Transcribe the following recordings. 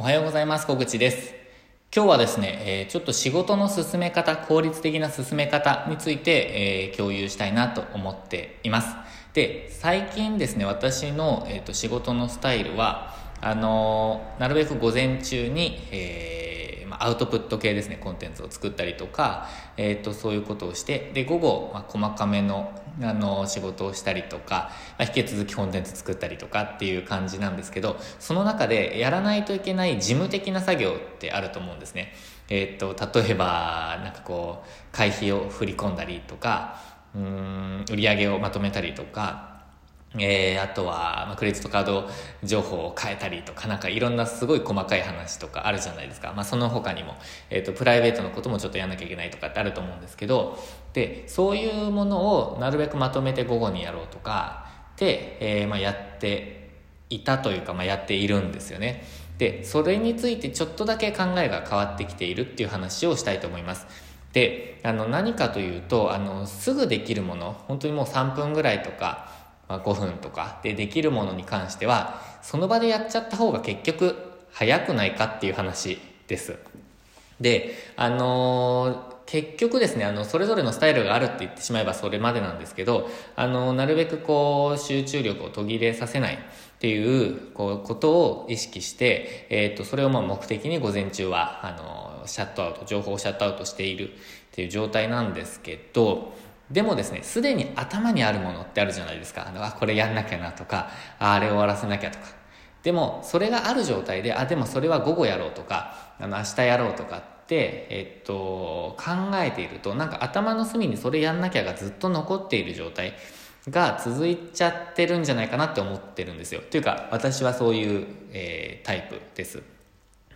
おはようございます。小口です。今日はですね、え、ちょっと仕事の進め方、効率的な進め方について、え、共有したいなと思っています。で、最近ですね、私の、えーと、仕事のスタイルは、あの、なるべく午前中に、えーまあ、アウトプット系ですねコンテンツを作ったりとか、えーと、そういうことをしてで午後、まあ、細かめのあの仕事をしたりとか、まあ、引き続きコンテンツ作ったりとかっていう感じなんですけどその中でやらないといけない事務的な作業ってあると思うんですね。えーと、例えばなんかこう会費を振り込んだりとかうん売り上げをまとめたりとかえー、あとは、まあ、クレジットカード情報を変えたりとか、なんかいろんなすごい細かい話とかあるじゃないですか。まあ、その他にも、えっ、ー、と、プライベートのこともちょっとやんなきゃいけないとかってあると思うんですけど、で、そういうものをなるべくまとめて午後にやろうとか、で、えー、まあ、やっていたというか、まあ、やっているんですよね。で、それについてちょっとだけ考えが変わってきているっていう話をしたいと思います。で、あの、何かというと、あの、すぐできるもの、本当にもう3分ぐらいとか、まあ、5分とかでできるものに関してはその場でやっちゃった方が結局早くないかっていう話です。で、あのー結局ですね、あの、それぞれのスタイルがあるって言ってしまえばそれまでなんですけど、あの、なるべくこう、集中力を途切れさせないっていう、こう、ことを意識して、えっ、ー、と、それをまあ目的に午前中は、あの、シャットアウト、情報をシャットアウトしているっていう状態なんですけど、でもですね、すでに頭にあるものってあるじゃないですか。あこれやんなきゃなとか、あれ終わらせなきゃとか。でも、それがある状態で、あ、でもそれは午後やろうとか、あの、明日やろうとかって、えっと、考えていると、なんか頭の隅にそれやんなきゃがずっと残っている状態が続いちゃってるんじゃないかなって思ってるんですよ。というか、私はそういう、えー、タイプです。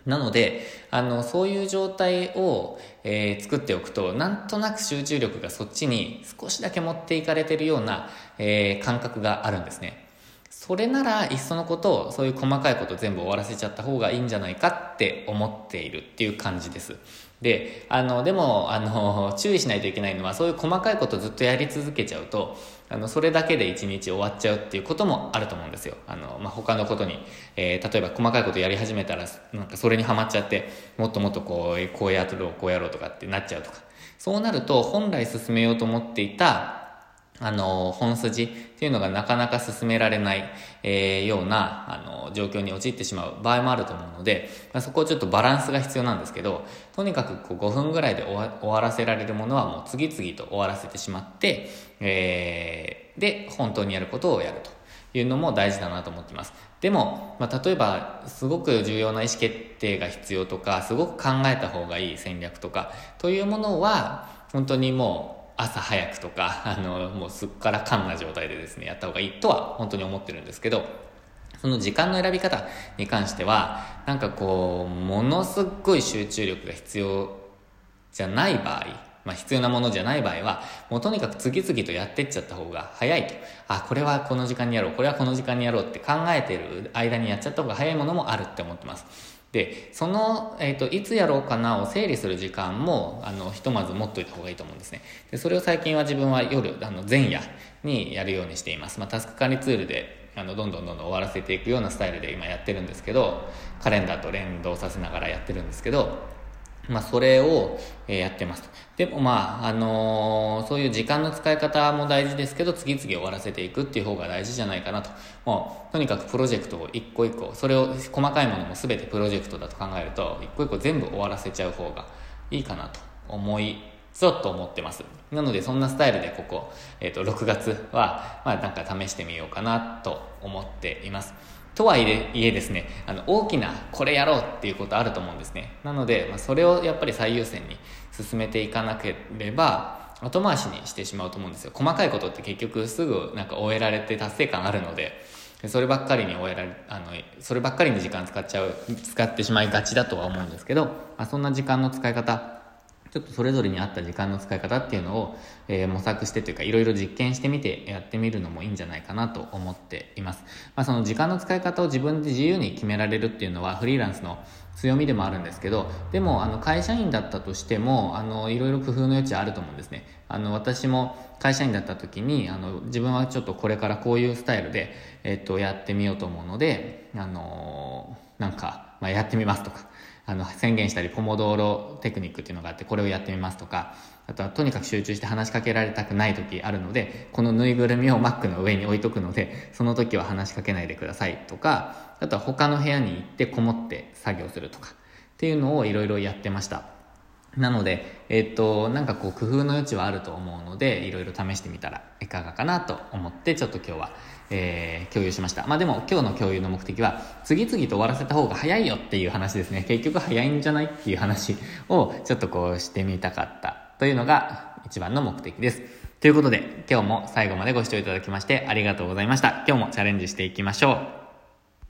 なので、あの、そういう状態を、えー、作っておくと、なんとなく集中力がそっちに少しだけ持っていかれてるような、えー、感覚があるんですね。それなら、いっそのことを、そういう細かいこと全部終わらせちゃった方がいいんじゃないかって思っているっていう感じです。で、あの、でも、あの、注意しないといけないのは、そういう細かいことずっとやり続けちゃうと、あの、それだけで一日終わっちゃうっていうこともあると思うんですよ。あの、まあ、他のことに、えー、例えば細かいことやり始めたら、なんかそれにはまっちゃって、もっともっとこう、こうやろう、こうやろうとかってなっちゃうとか。そうなると、本来進めようと思っていた、あの、本筋っていうのがなかなか進められない、えー、ような、あの、状況に陥ってしまう場合もあると思うので、まあ、そこをちょっとバランスが必要なんですけど、とにかくこう5分ぐらいで終わ終わらせられるものはもう次々と終わらせてしまって、えー、で、本当にやることをやるというのも大事だなと思っています。でも、まあ、例えば、すごく重要な意思決定が必要とか、すごく考えた方がいい戦略とか、というものは、本当にもう、朝早くとか、あの、もうすっからかんな状態でですね、やった方がいいとは本当に思ってるんですけど、その時間の選び方に関しては、なんかこう、ものすっごい集中力が必要じゃない場合、まあ必要なものじゃない場合は、もうとにかく次々とやってっちゃった方が早いと。あ、これはこの時間にやろう、これはこの時間にやろうって考えてる間にやっちゃった方が早いものもあるって思ってます。で、その、えっ、ー、と、いつやろうかなを整理する時間も、あの、ひとまず持っといた方がいいと思うんですね。で、それを最近は自分は夜、あの、前夜にやるようにしています。まあ、タスク管理ツールで、あの、どんどんどんどん終わらせていくようなスタイルで今やってるんですけど、カレンダーと連動させながらやってるんですけど、まあ、それを、えやってます。でもまあ、あのー、そういう時間の使い方も大事ですけど、次々終わらせていくっていう方が大事じゃないかなと。もう、とにかくプロジェクトを一個一個、それを細かいものも全てプロジェクトだと考えると、一個一個全部終わらせちゃう方がいいかなと思い、ちょっと思ってます。なので、そんなスタイルでここ、えっ、ー、と、6月は、まあ、なんか試してみようかなと思っています。とはいえですね、あの、大きなこれやろうっていうことあると思うんですね。なので、まあ、それをやっぱり最優先に進めていかなければ、後回しにしてしまうと思うんですよ。細かいことって結局すぐなんか終えられて達成感あるので、そればっかりに終えられ、あの、そればっかりに時間使っちゃう、使ってしまいがちだとは思うんですけど、まあ、そんな時間の使い方、ちょっとそれぞれに合った時間の使い方っていうのを、えー、模索してというか、いろいろ実験してみてやってみるのもいいんじゃないかなと思っています。まあ、その時間の使い方を自分で自由に決められるっていうのは、フリーランスの強みでもあるんですけど、でも、あの、会社員だったとしても、あの、いろいろ工夫の余地あると思うんですね。あの、私も会社員だった時に、あの、自分はちょっとこれからこういうスタイルで、えっと、やってみようと思うので、あの、なんか、まあ、やってみますとか、あの、宣言したり、ポモドーロテクニックっていうのがあって、これをやってみますとか、あとはとにかく集中して話しかけられたくない時あるので、このぬいぐるみをマックの上に置いとくので、その時は話しかけないでくださいとか、あとは他の部屋に行ってこもって作業するとか、っていうのをいろいろやってました。なので、えっ、と、なんかこう工夫の余地はあると思うので、いろいろ試してみたらいかがかなと思って、ちょっと今日は、えー、共有しました。まあでも今日の共有の目的は、次々と終わらせた方が早いよっていう話ですね。結局早いんじゃないっていう話をちょっとこうしてみたかったというのが一番の目的です。ということで、今日も最後までご視聴いただきましてありがとうございました。今日もチャレンジしていきましょう。